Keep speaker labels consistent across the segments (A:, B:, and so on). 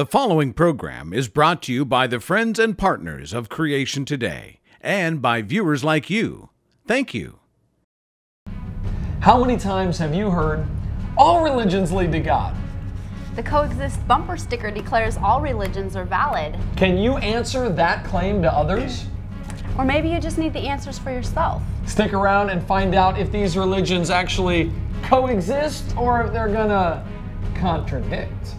A: The following program is brought to you by the friends and partners of Creation Today and by viewers like you. Thank you.
B: How many times have you heard, all religions lead to God?
C: The coexist bumper sticker declares all religions are valid.
B: Can you answer that claim to others?
C: Or maybe you just need the answers for yourself.
B: Stick around and find out if these religions actually coexist or if they're gonna contradict.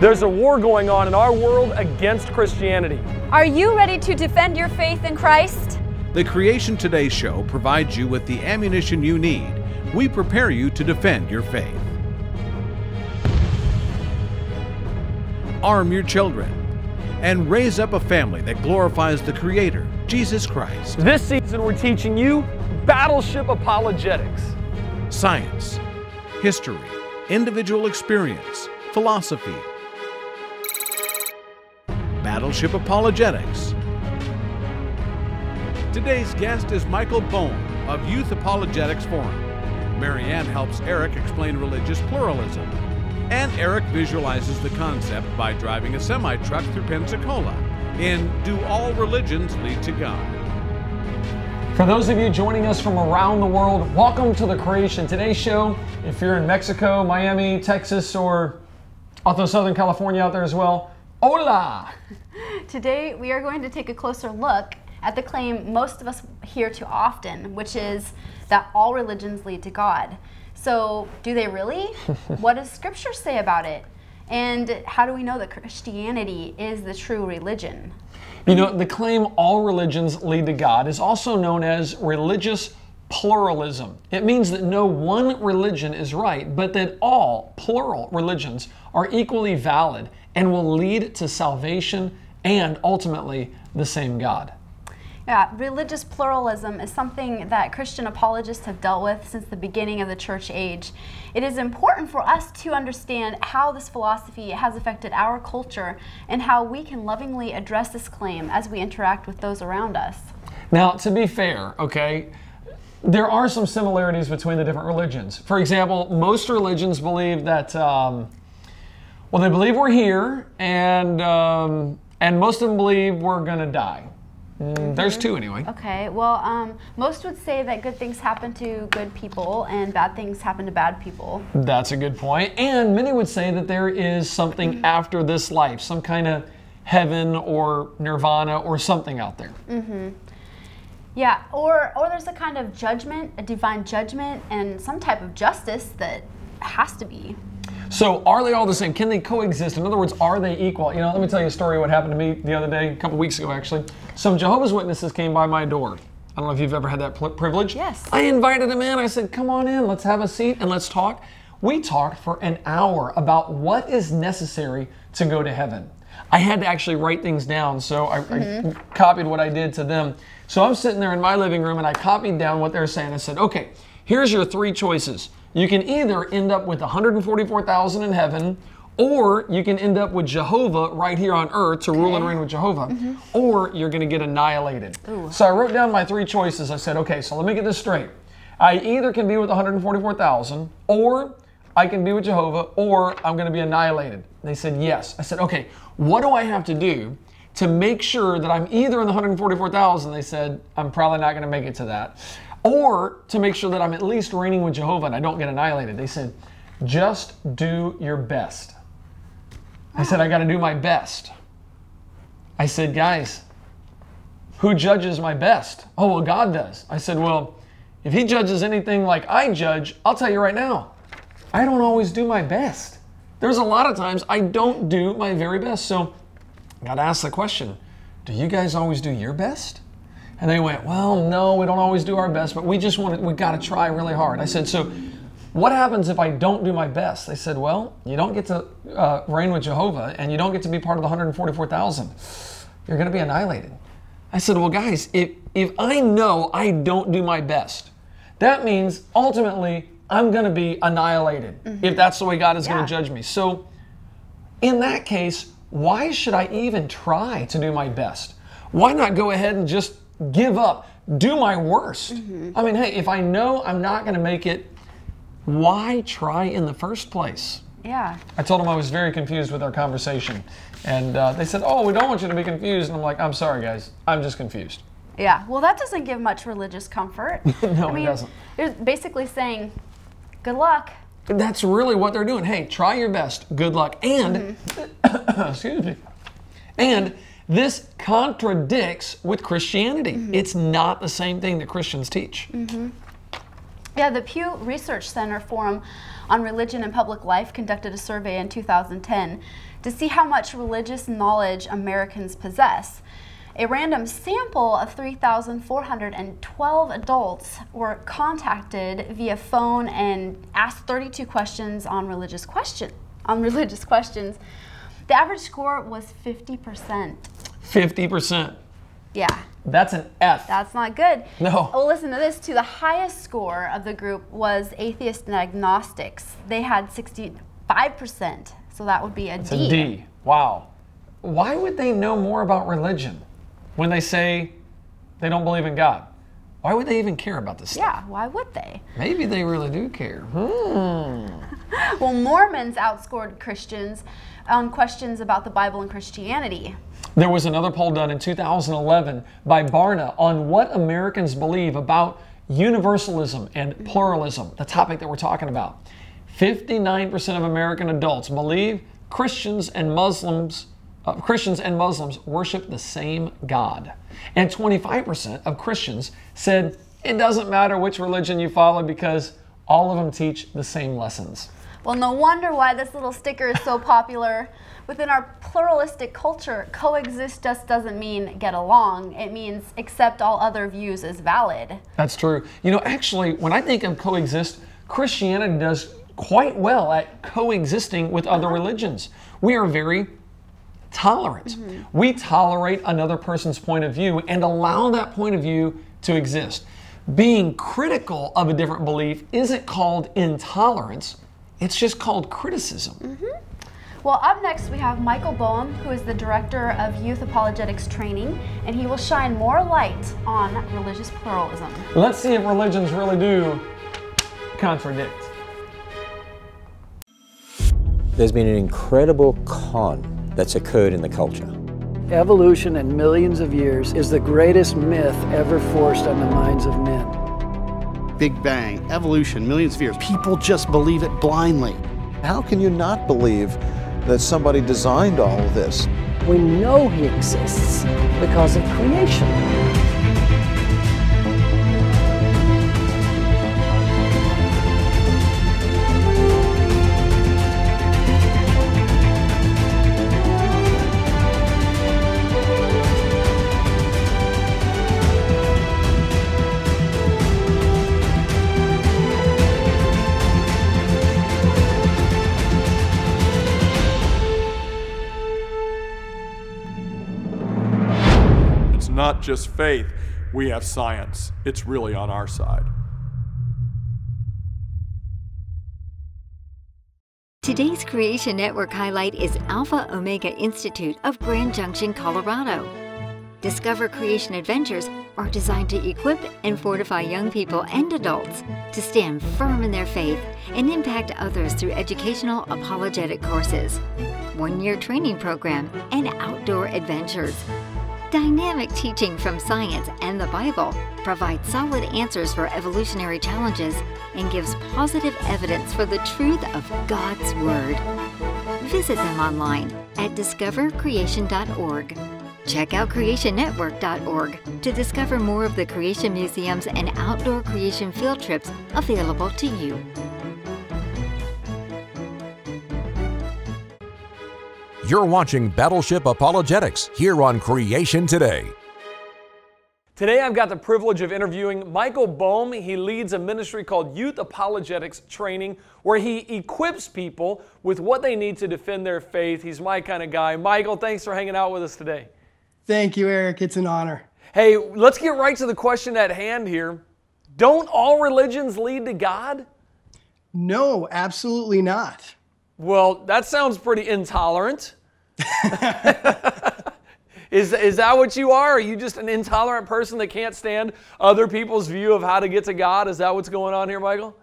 B: There's a war going on in our world against Christianity.
D: Are you ready to defend your faith in Christ?
A: The Creation Today show provides you with the ammunition you need. We prepare you to defend your faith. Arm your children and raise up a family that glorifies the Creator, Jesus Christ.
B: This season, we're teaching you battleship apologetics.
A: Science, history, individual experience, philosophy. Battleship Apologetics. Today's guest is Michael Boehm of Youth Apologetics Forum. Marianne helps Eric explain religious pluralism. And Eric visualizes the concept by driving a semi truck through Pensacola in Do All Religions Lead to God?
B: For those of you joining us from around the world, welcome to the Creation Today show. If you're in Mexico, Miami, Texas, or although Southern California out there as well, hola!
C: Today, we are going to take a closer look at the claim most of us hear too often, which is that all religions lead to God. So, do they really? what does Scripture say about it? And how do we know that Christianity is the true religion?
B: You know, the claim all religions lead to God is also known as religious pluralism. It means that no one religion is right, but that all, plural, religions are equally valid and will lead to salvation and ultimately the same God.
C: Yeah, religious pluralism is something that Christian apologists have dealt with since the beginning of the church age. It is important for us to understand how this philosophy has affected our culture and how we can lovingly address this claim as we interact with those around us.
B: Now, to be fair, okay, there are some similarities between the different religions. For example, most religions believe that, um, well, they believe we're here, and um, and most of them believe we're gonna die. Mm, There's two anyway.
C: Okay, well, um, most would say that good things happen to good people and bad things happen to bad people.
B: That's a good point. And many would say that there is something after this life, some kind of heaven or nirvana or something out there. Mm-hmm.
C: Yeah, or or there's a kind of judgment, a divine judgment, and some type of justice that has to be.
B: So, are they all the same? Can they coexist? In other words, are they equal? You know, let me tell you a story what happened to me the other day, a couple weeks ago actually. Some Jehovah's Witnesses came by my door. I don't know if you've ever had that privilege.
C: Yes.
B: I invited them in. I said, come on in, let's have a seat and let's talk. We talked for an hour about what is necessary to go to heaven. I had to actually write things down, so I, I mm-hmm. copied what I did to them. So I'm sitting there in my living room and I copied down what they're saying. I said, okay, here's your three choices. You can either end up with 144,000 in heaven, or you can end up with Jehovah right here on earth to rule and reign with Jehovah, mm-hmm. or you're going to get annihilated. So I wrote down my three choices. I said, okay, so let me get this straight. I either can be with 144,000, or I can be with Jehovah, or I'm going to be annihilated. They said, yes. I said, okay, what do I have to do to make sure that I'm either in the 144,000? They said, I'm probably not going to make it to that. Or to make sure that I'm at least reigning with Jehovah and I don't get annihilated. They said, just do your best. I said, I got to do my best. I said, guys, who judges my best? Oh, well, God does. I said, well, if He judges anything like I judge, I'll tell you right now, I don't always do my best. There's a lot of times I don't do my very best. So got to ask the question do you guys always do your best? And they went, well, no, we don't always do our best, but we just want to, we got to try really hard. I said, so what happens if I don't do my best? They said, well, you don't get to uh, reign with Jehovah and you don't get to be part of the 144,000. You're going to be annihilated. I said, well, guys, if, if I know I don't do my best, that means ultimately I'm going to be annihilated if that's the way God is going to judge me. So, in that case, why should I even try to do my best? Why not go ahead and just give up, do my worst? I mean, hey, if I know I'm not going to make it, why try in the first place?
C: Yeah.
B: I told them I was very confused with our conversation. And uh, they said, Oh, we don't want you to be confused. And I'm like, I'm sorry, guys. I'm just confused.
C: Yeah. Well, that doesn't give much religious comfort.
B: No,
C: I
B: it
C: mean,
B: doesn't.
C: They're basically saying, good luck.
B: That's really what they're doing. Hey, try your best. Good luck. And, excuse me. And this contradicts with Christianity. Mm-hmm. It's not the same thing that Christians teach. Mm-hmm.
C: Yeah, the Pew Research Center Forum on Religion and Public Life conducted a survey in 2010 to see how much religious knowledge Americans possess. A random sample of 3,412 adults were contacted via phone and asked 32 questions on religious question on religious questions. The average score was 50%.
B: 50%.
C: Yeah.
B: That's an F.
C: That's not good.
B: No.
C: Well, listen to this too. The highest score of the group was atheist and agnostics. They had 65%. So that would be a
B: It's
C: D.
B: a D. Wow. Why would they know more about religion when they say they don't believe in God? Why would they even care about this stuff?
C: Yeah, why would they?
B: Maybe they really do care. Hmm.
C: Well, Mormons outscored Christians on questions about the Bible and Christianity.
B: There was another poll done in 2011 by Barna on what Americans believe about universalism and pluralism, the topic that we're talking about. 59% of American adults believe Christians and Muslims uh, Christians and Muslims worship the same God. And 25% of Christians said it doesn't matter which religion you follow because all of them teach the same lessons.
C: Well, no wonder why this little sticker is so popular. Within our pluralistic culture, coexist just doesn't mean get along. It means accept all other views as valid.
B: That's true. You know, actually, when I think of coexist, Christianity does quite well at coexisting with other uh-huh. religions. We are very tolerant. Mm-hmm. We tolerate another person's point of view and allow that point of view to exist. Being critical of a different belief isn't called intolerance, it's just called criticism. Mm-hmm.
C: Well, up next we have Michael Boehm, who is the director of Youth Apologetics Training, and he will shine more light on religious pluralism.
B: Let's see if religions really do contradict.
E: There's been an incredible con that's occurred in the culture.
F: Evolution in millions of years is the greatest myth ever forced on the minds of men.
G: Big Bang, evolution, millions of years. People just believe it blindly.
H: How can you not believe that somebody designed all of this?
I: We know he exists because of creation.
J: Just faith, we have science. It's really on our side.
K: Today's Creation Network highlight is Alpha Omega Institute of Grand Junction, Colorado. Discover Creation Adventures are designed to equip and fortify young people and adults to stand firm in their faith and impact others through educational apologetic courses, one year training program, and outdoor adventures. Dynamic teaching from science and the Bible provides solid answers for evolutionary challenges and gives positive evidence for the truth of God's Word. Visit them online at discovercreation.org. Check out creationnetwork.org to discover more of the creation museums and outdoor creation field trips available to you.
L: You're watching Battleship Apologetics here on Creation Today.
B: Today, I've got the privilege of interviewing Michael Boehm. He leads a ministry called Youth Apologetics Training, where he equips people with what they need to defend their faith. He's my kind of guy. Michael, thanks for hanging out with us today.
M: Thank you, Eric. It's an honor.
B: Hey, let's get right to the question at hand here. Don't all religions lead to God?
M: No, absolutely not.
B: Well, that sounds pretty intolerant. is, is that what you are? Are you just an intolerant person that can't stand other people's view of how to get to God? Is that what's going on here, Michael?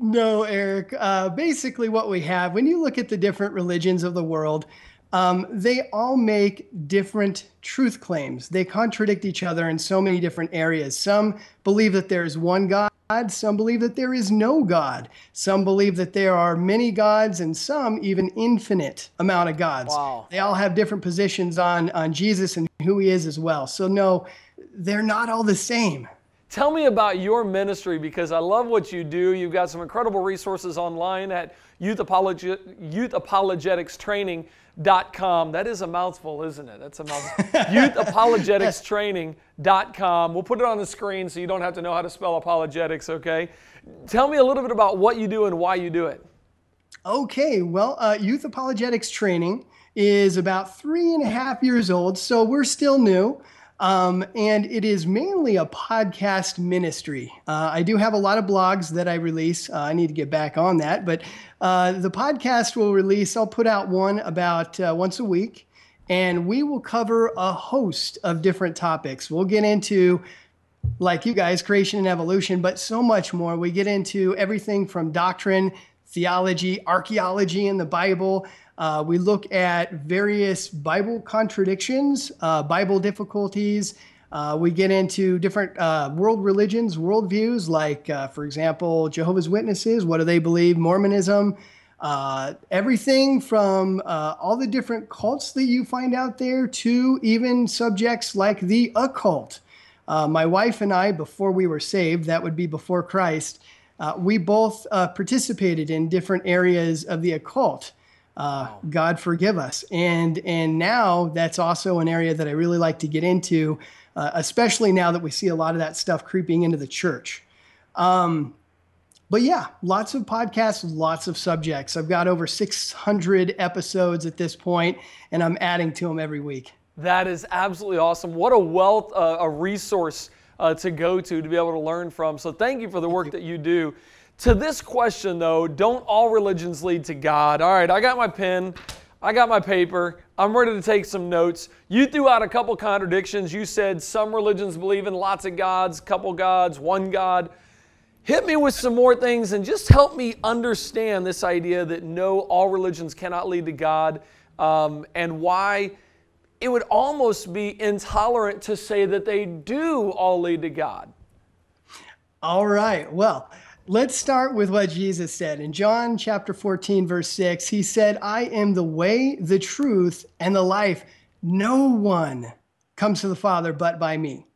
M: No, Eric. Uh, basically, what we have, when you look at the different religions of the world, um, they all make different truth claims. They contradict each other in so many different areas. Some believe that there is one God, some believe that there is no God. Some believe that there are many gods, and some even infinite amount of gods.
B: Wow.
M: They all have different positions on, on Jesus and who he is as well. So, no, they're not all the same.
B: Tell me about your ministry because I love what you do. You've got some incredible resources online at Youth, Apologi- Youth That is a mouthful, isn't it? That's a mouthful. YouthApologeticsTraining.com. We'll put it on the screen so you don't have to know how to spell apologetics, okay? Tell me a little bit about what you do and why you do it.
M: Okay, well, uh, Youth Apologetics Training is about three and a half years old, so we're still new. Um, and it is mainly a podcast ministry. Uh, I do have a lot of blogs that I release. Uh, I need to get back on that, but uh, the podcast will release, I'll put out one about uh, once a week, and we will cover a host of different topics. We'll get into like you guys, creation and evolution, but so much more. We get into everything from doctrine, theology, archaeology in the Bible, uh, we look at various Bible contradictions, uh, Bible difficulties. Uh, we get into different uh, world religions, worldviews, like, uh, for example, Jehovah's Witnesses. What do they believe? Mormonism. Uh, everything from all the different cults that you find out there to even subjects like the occult. my wife and I, before we were saved, that would be before Christ, we both participated in different areas of the occult. Uh, wow. God forgive us. And and now that's also an area that I really like to get into, uh, especially now that we see a lot of that stuff creeping into the church. Um, but yeah, lots of podcasts, lots of subjects. I've got over 600 episodes at this point, and I'm adding to them every week.
B: That is absolutely awesome. What a wealth, uh, a resource uh, to go to to be able to learn from. So thank you for the work that you do. To this question, though, don't all religions lead to God? All right, I got my pen, I got my paper, I'm ready to take some notes. You threw out a couple contradictions. You said some religions believe in lots of gods, couple gods, one God. Hit me with some more things and just help me understand this idea that no, all religions cannot lead to God um, and why it would almost be intolerant to say that they do all lead to God.
M: All right. Well, Let's start with what Jesus said. In John chapter 14, verse 6, he said, I am the way, the truth, and the life. No one comes to the Father but by me.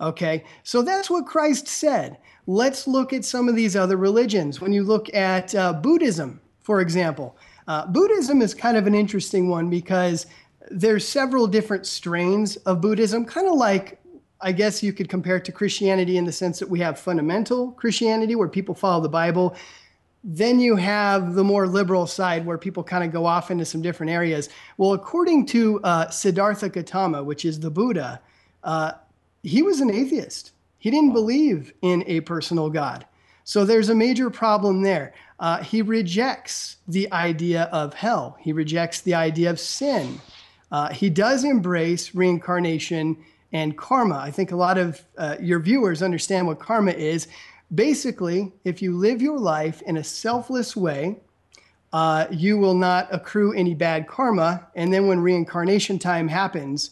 M: Okay, so that's what Christ said. Let's look at some of these other religions. When you look at uh, Buddhism, for example, uh, Buddhism is kind of an interesting one because there's several different strains of Buddhism, kind of like I guess you could compare it to Christianity in the sense that we have fundamental Christianity where people follow the Bible. Then you have the more liberal side where people kind of go off into some different areas. Well, according to uh, Siddhartha Gautama, which is the Buddha, uh, he was an atheist. He didn't believe in a personal God. So there's a major problem there. Uh, he rejects the idea of hell, he rejects the idea of sin. Uh, he does embrace reincarnation and karma. I think a lot of uh, your viewers understand what karma is. Basically, if you live your life in a selfless way, uh, you will not accrue any bad karma. And then when reincarnation time happens,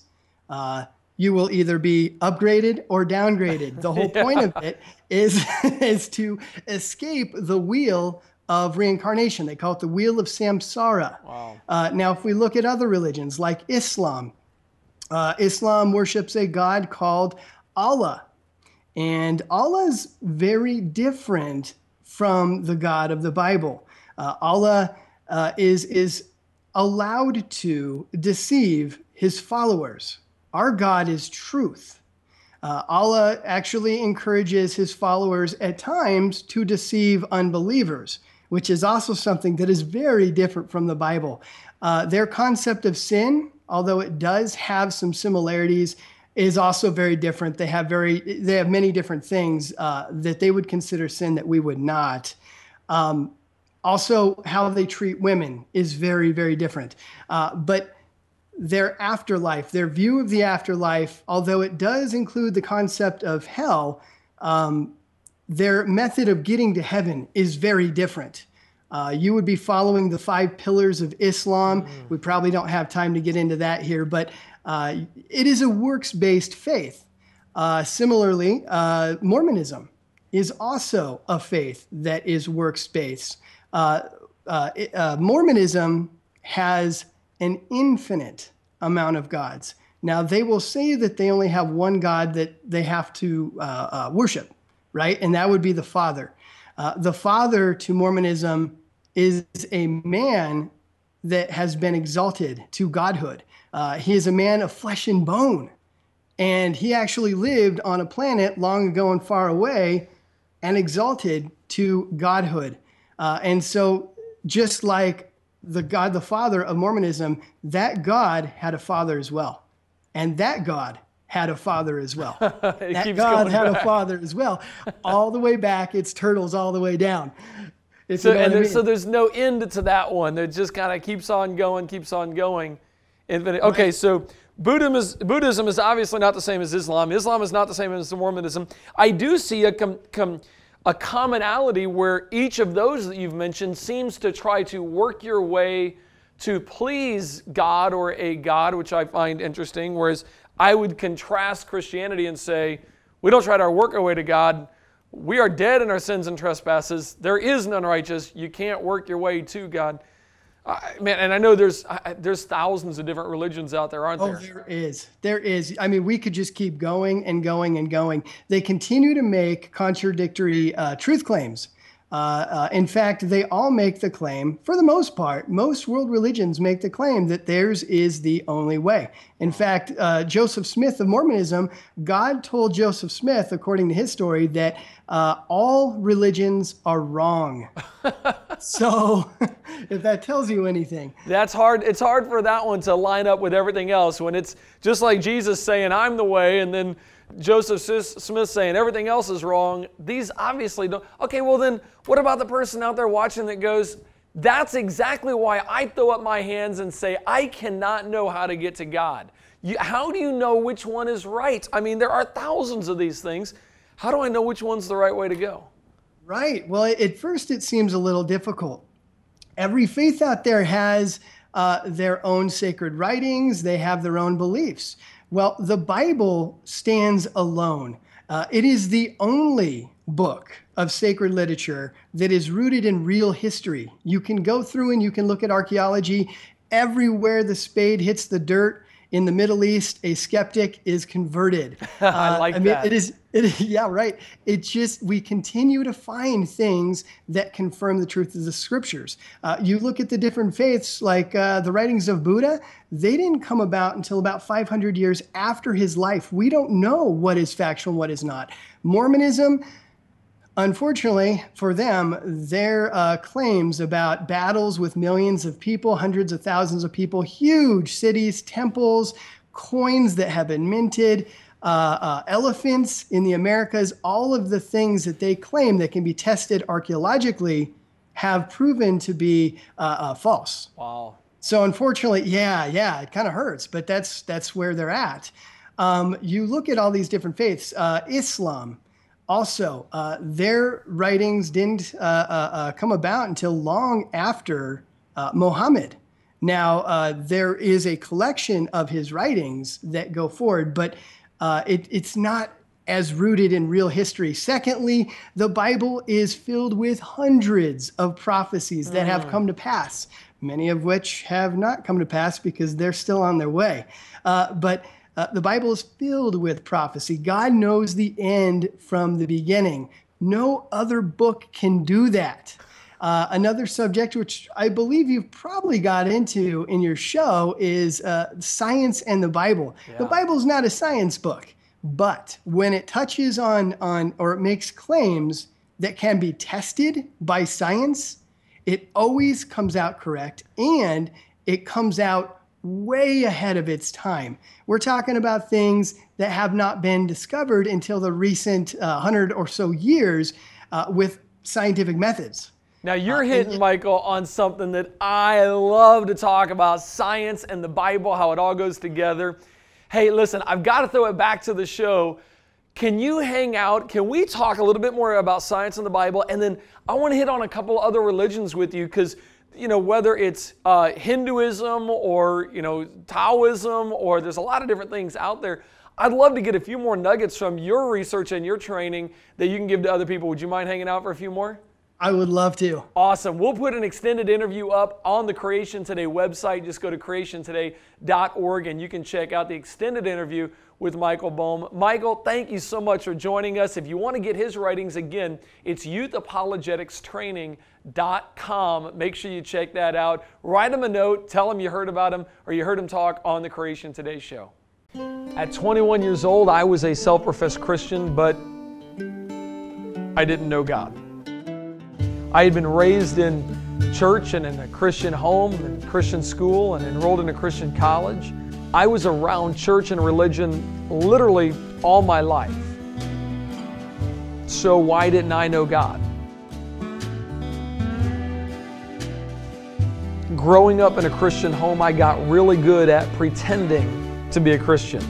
M: uh, you will either be upgraded or downgraded. The whole yeah. point of it is, is to escape the wheel of reincarnation. They call it the wheel of samsara. Wow. Uh, now, if we look at other religions like Islam, uh, Islam worships a God called Allah. And Allah is very different from the God of the Bible. Uh, Allah uh, is, is allowed to deceive his followers. Our God is truth. Uh, Allah actually encourages his followers at times to deceive unbelievers, which is also something that is very different from the Bible. Uh, their concept of sin although it does have some similarities, is also very different. They have very they have many different things uh, that they would consider sin that we would not. Um, also, how they treat women is very very different. Uh, but their afterlife, their view of the afterlife, although it does include the concept of hell, um, their method of getting to heaven is very different. Uh, you would be following the five pillars of Islam. Mm. We probably don't have time to get into that here, but uh, it is a works based faith. Uh, similarly, uh, Mormonism is also a faith that is works based. Uh, uh, Mormonism has an infinite amount of gods. Now, they will say that they only have one God that they have to worship, right? And that would be the Father. the Father to Mormonism is a man that has been exalted to godhood. Uh, he is a man of flesh and bone. And he actually lived on a planet long ago and far away and exalted to godhood. Uh, and so, just like the God the Father of Mormonism, that God had a father as well. And that God had a father as well. that God had back. a father as well. All the way back, it's turtles all the way down.
B: If so, you know and I mean. so there's no end to that one. It just kind of keeps on going, keeps on going. Infinite. Okay, so Buddhism is, Buddhism is obviously not the same as Islam. Islam is not the same as Mormonism. I do see a, com, com, a commonality where each of those that you've mentioned seems to try to work your way to please God or a God, which I find interesting. Whereas I would contrast Christianity and say, we don't try to work our way to God we are dead in our sins and trespasses. There is none righteous. You can't work your way to God. Man, and I know there's uh, there's thousands of different religions out there, aren't
M: oh,
B: there?
M: Oh, there is. There is. I mean, we could just keep going and going and going. They continue to make contradictory uh, truth claims. Uh, uh, in fact, they all make the claim, for the most part, most world religions make the claim that theirs is the only way. In fact, uh, Joseph Smith of Mormonism, God told Joseph Smith, according to his story, that uh, all religions are wrong. so, if that tells you anything,
B: that's hard. It's hard for that one to line up with everything else when it's just like Jesus saying, I'm the way, and then Joseph Smith saying everything else is wrong. These obviously don't. Okay, well, then what about the person out there watching that goes, that's exactly why I throw up my hands and say, I cannot know how to get to God. You, how do you know which one is right? I mean, there are thousands of these things. How do I know which one's the right way to go?
M: Right. Well, at first it seems a little difficult. Every faith out there has uh, their own sacred writings, they have their own beliefs. Well, the Bible stands alone. Uh, it is the only book of sacred literature that is rooted in real history. You can go through and you can look at archaeology. Everywhere the spade hits the dirt, in the Middle East, a skeptic is converted.
B: I uh, like
M: I mean, that. It is, it is, yeah, right. It just, we continue to find things that confirm the truth of the scriptures. Uh, you look at the different faiths, like uh, the writings of Buddha, they didn't come about until about 500 years after his life. We don't know what is factual and what is not. Mormonism, Unfortunately for them, their uh, claims about battles with millions of people, hundreds of thousands of people, huge cities, temples, coins that have been minted, uh, uh, elephants in the Americas, all of the things that they claim that can be tested archaeologically have proven to be uh, uh, false.
B: Wow.
M: So unfortunately, yeah, yeah, it kind of hurts, but that's that's where they're at. Um, you look at all these different faiths. Uh, Islam, also, uh, their writings didn't uh, uh, uh, come about until long after uh, Muhammad. Now, uh, there is a collection of his writings that go forward, but it, it's not as rooted in real history. Secondly, the Bible is filled with hundreds of prophecies that mm. have come to pass, many of which have not come to pass because they're still on their way. but uh, the Bible is filled with prophecy. God knows the end from the beginning. No other book can do that. Uh, another subject, which I believe you've probably got into in your show, is uh, science and the Bible. Yeah. The Bible is not a science book, but when it touches on, on or it makes claims that can be tested by science, it always comes out correct and it comes out way ahead of its time. We're talking about things that have not been discovered until the recent uh, hundred or so years uh, with scientific methods.
B: Now, you're uh, hitting, Michael, on something that I love to talk about science and the Bible, how it all goes together. Hey, listen, I've got to throw it back to the show. can you hang out? Can we talk a little bit more about science and the Bible? And then I want to hit on a couple other religions with you because you know whether it's uh, Hinduism or you know Taoism or there's a lot of different things out there. I'd love to get a few more nuggets from your research and your training that you can give to other people. Would you mind hanging out for a few more?
M: I would love to.
B: Awesome. We'll put an extended interview up on the Creation Today website. Just go to creationtoday.org and you can check out the extended interview with Michael Boehm. Michael, thank you so much for joining us. If you want to get his writings again, it's youthapologeticstraining.com. Make sure you check that out. Write him a note, tell him you heard about him or you heard him talk on the Creation Today show. At 21 years old, I was a self professed Christian, but I didn't know God. I had been raised in church and in a Christian home Christian school and enrolled in a Christian college. I was around church and religion literally all my life. So why didn't I know God? Growing up in a Christian home, I got really good at pretending to be a Christian.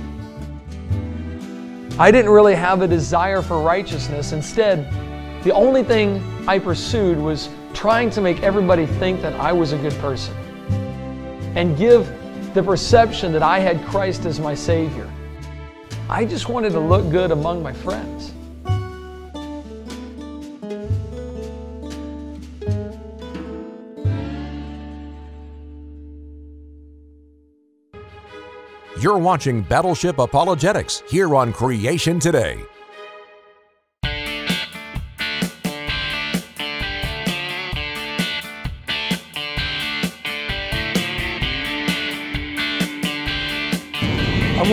B: I didn't really have a desire for righteousness. Instead, the only thing I pursued was trying to make everybody think that I was a good person and give the perception that I had Christ as my Savior. I just wanted to look good among my friends.
L: You're watching Battleship Apologetics here on Creation Today.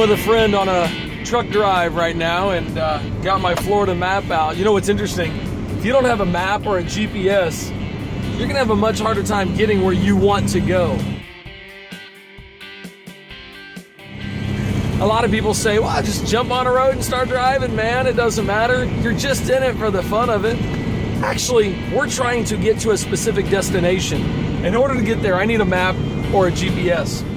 B: With a friend on a truck drive right now and uh, got my Florida map out. You know what's interesting? If you don't have a map or a GPS, you're to have a much harder time getting where you want to go. A lot of people say, well, just jump on a road and start driving, man. It doesn't matter. You're just in it for the fun of it. Actually, we're trying to get to a specific destination. In order to get there, I need a map or a GPS.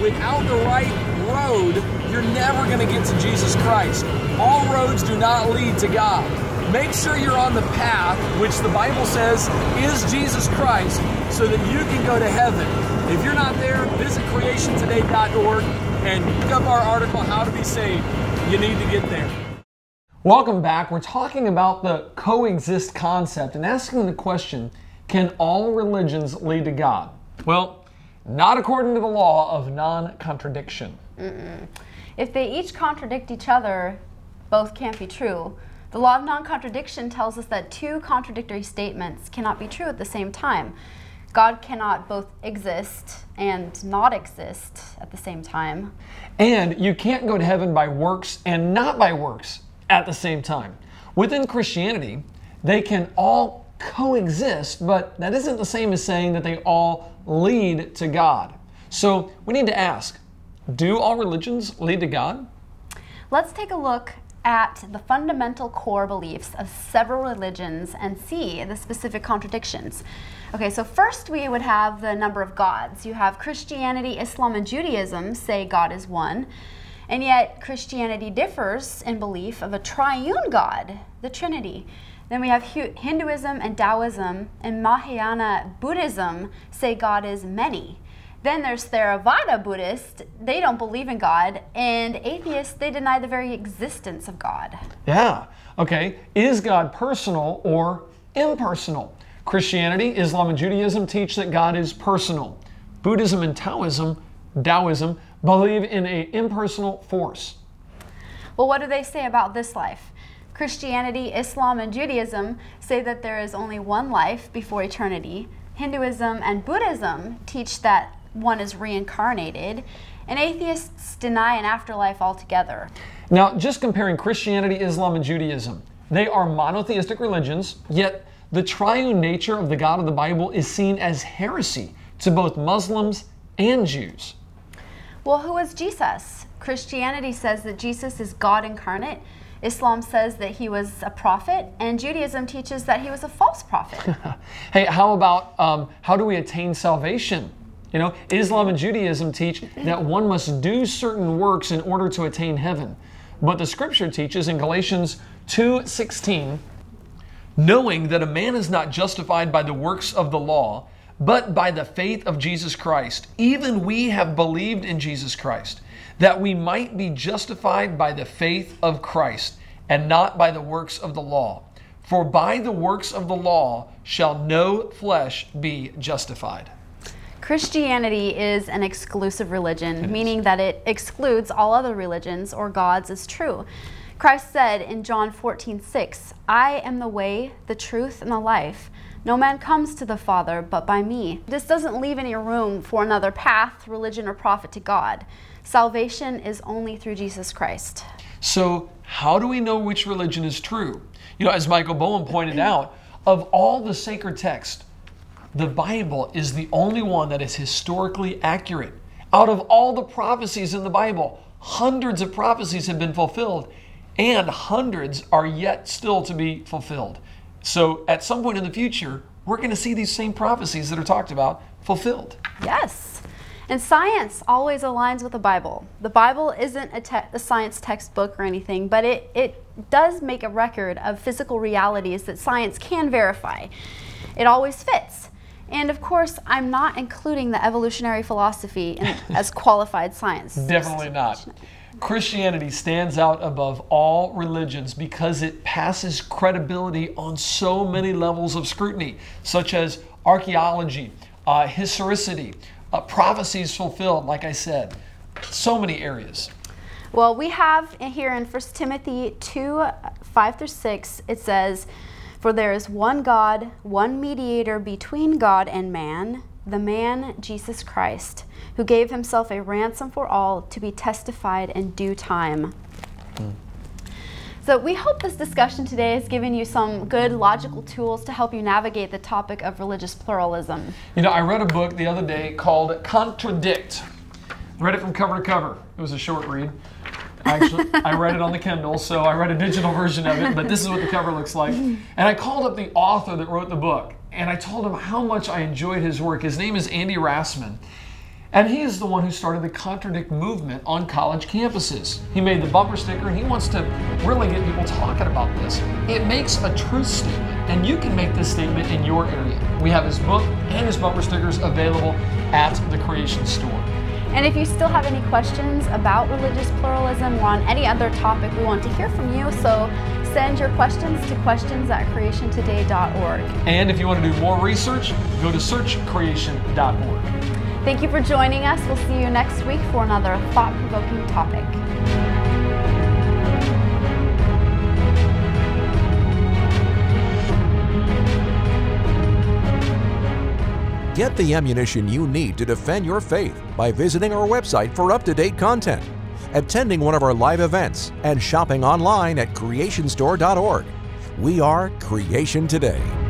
B: Without the right road, you're never going to get to Jesus Christ. All roads do not lead to God. Make sure you're on the path, which the Bible says is Jesus Christ, so that you can go to heaven. If you're not there, visit creationtoday.org and look up our article, How to Be Saved. You need to get there. Welcome back. We're talking about the coexist concept and asking the question can all religions lead to God? Well, not according to the law of non contradiction.
C: If they each contradict each other, both can't be true. The law of non contradiction tells us that two contradictory statements cannot be true at the same time. God cannot both exist and not exist at the same time.
B: And you can't go to heaven by works and not by works at the same time. Within Christianity, they can all coexist, but that isn't the same as saying that they all lead to God. So we need to ask do all religions lead to God?
C: Let's take a look at the fundamental core beliefs of several religions and see the specific contradictions. Okay, so first we would have the number of gods. You have Christianity, Islam, and Judaism say God is one, and yet Christianity differs in belief of a triune God, the Trinity. Then we have Hinduism and Taoism, and Mahayana Buddhism say God is many. Then there's Theravada Buddhists, they don't believe in God, and atheists, they deny the very existence of God.
B: Yeah. Okay. Is God personal or impersonal? Christianity, Islam, and Judaism teach that God is personal. Buddhism and Taoism, Taoism, believe in an impersonal force.
C: Well, what do they say about this life? Christianity, Islam, and Judaism say that there is only one life before eternity. Hinduism and Buddhism teach that one is reincarnated, and atheists deny an afterlife altogether.
B: Now, just comparing Christianity, Islam, and Judaism, they are monotheistic religions, yet the triune nature of the God of the Bible is seen as heresy to both Muslims and Jews.
C: Well, who is Jesus? Christianity says that Jesus is God incarnate. Islam says that he was a prophet, and Judaism teaches that he was a false prophet.
B: hey, how about um, how do we attain salvation? You know, Islam and Judaism teach that one must do certain works in order to attain heaven. But the scripture teaches in Galatians 2:16, knowing that a man is not justified by the works of the law, but by the faith of Jesus Christ. Even we have believed in Jesus Christ, that we might be justified by the faith of Christ, and not by the works of the law. For by the works of the law shall no flesh be justified.
C: Christianity is an exclusive religion, meaning that it excludes all other religions or gods as true. Christ said in John 14, 6, I am the way, the truth, and the life. No man comes to the Father but by me. This doesn't leave any room for another path, religion, or prophet to God. Salvation is only through Jesus Christ.
B: So, how do we know which religion is true? You know, as Michael Boehm pointed out, of all the sacred texts, the Bible is the only one that is historically accurate. Out of all the prophecies in the Bible, hundreds of prophecies have been fulfilled, and hundreds are yet still to be fulfilled. So, at some point in the future, we're going to see these same prophecies that are talked about fulfilled.
C: Yes. And science always aligns with the Bible. The Bible isn't a, te- a, science textbook or anything, but it, it does make a record of physical realities that science can verify. It always fits. And of course, I'm not including the evolutionary philosophy in, as qualified science.
B: Definitely not. Christianity stands out above all religions because it passes credibility on so many levels of scrutiny, such as archaeology, uh, historicity, uh, prophecies fulfilled, like I said, so many areas.
C: Well, we have here in 1 Timothy 2 5 through 6, it says, For there is one God, one mediator between God and man, the man Jesus Christ, who gave himself a ransom for all to be testified in due time. Mm. So, we hope this discussion today has given you some good logical tools to help you navigate the topic of religious pluralism.
B: You know, I read a book the other day called Contradict. Read it from cover to cover. It was a short read. Actually, I read it on the Kindle, so I read a digital version of it, but this is what the cover looks like. And I called up the author that wrote the book, and I told him how much I enjoyed his work. His name is Andy Rassman. And he is the one who started the Contradict movement on college campuses. He made the bumper sticker and he wants to really get people talking about this. It makes a truth statement, and you can make this statement in your area. We have his book and his bumper stickers available at the Creation Store.
C: And if you still have any questions about religious pluralism or on any other topic, we want to hear from you. So send your questions to questions at creationtoday.org.
B: And if you want to do more research, go to searchcreation.org.
C: Thank you for joining us. We'll see you next week for another thought provoking topic.
L: Get the ammunition you need to defend your faith by visiting our website for up to date content, attending one of our live events, and shopping online at creationstore.org. We are Creation Today.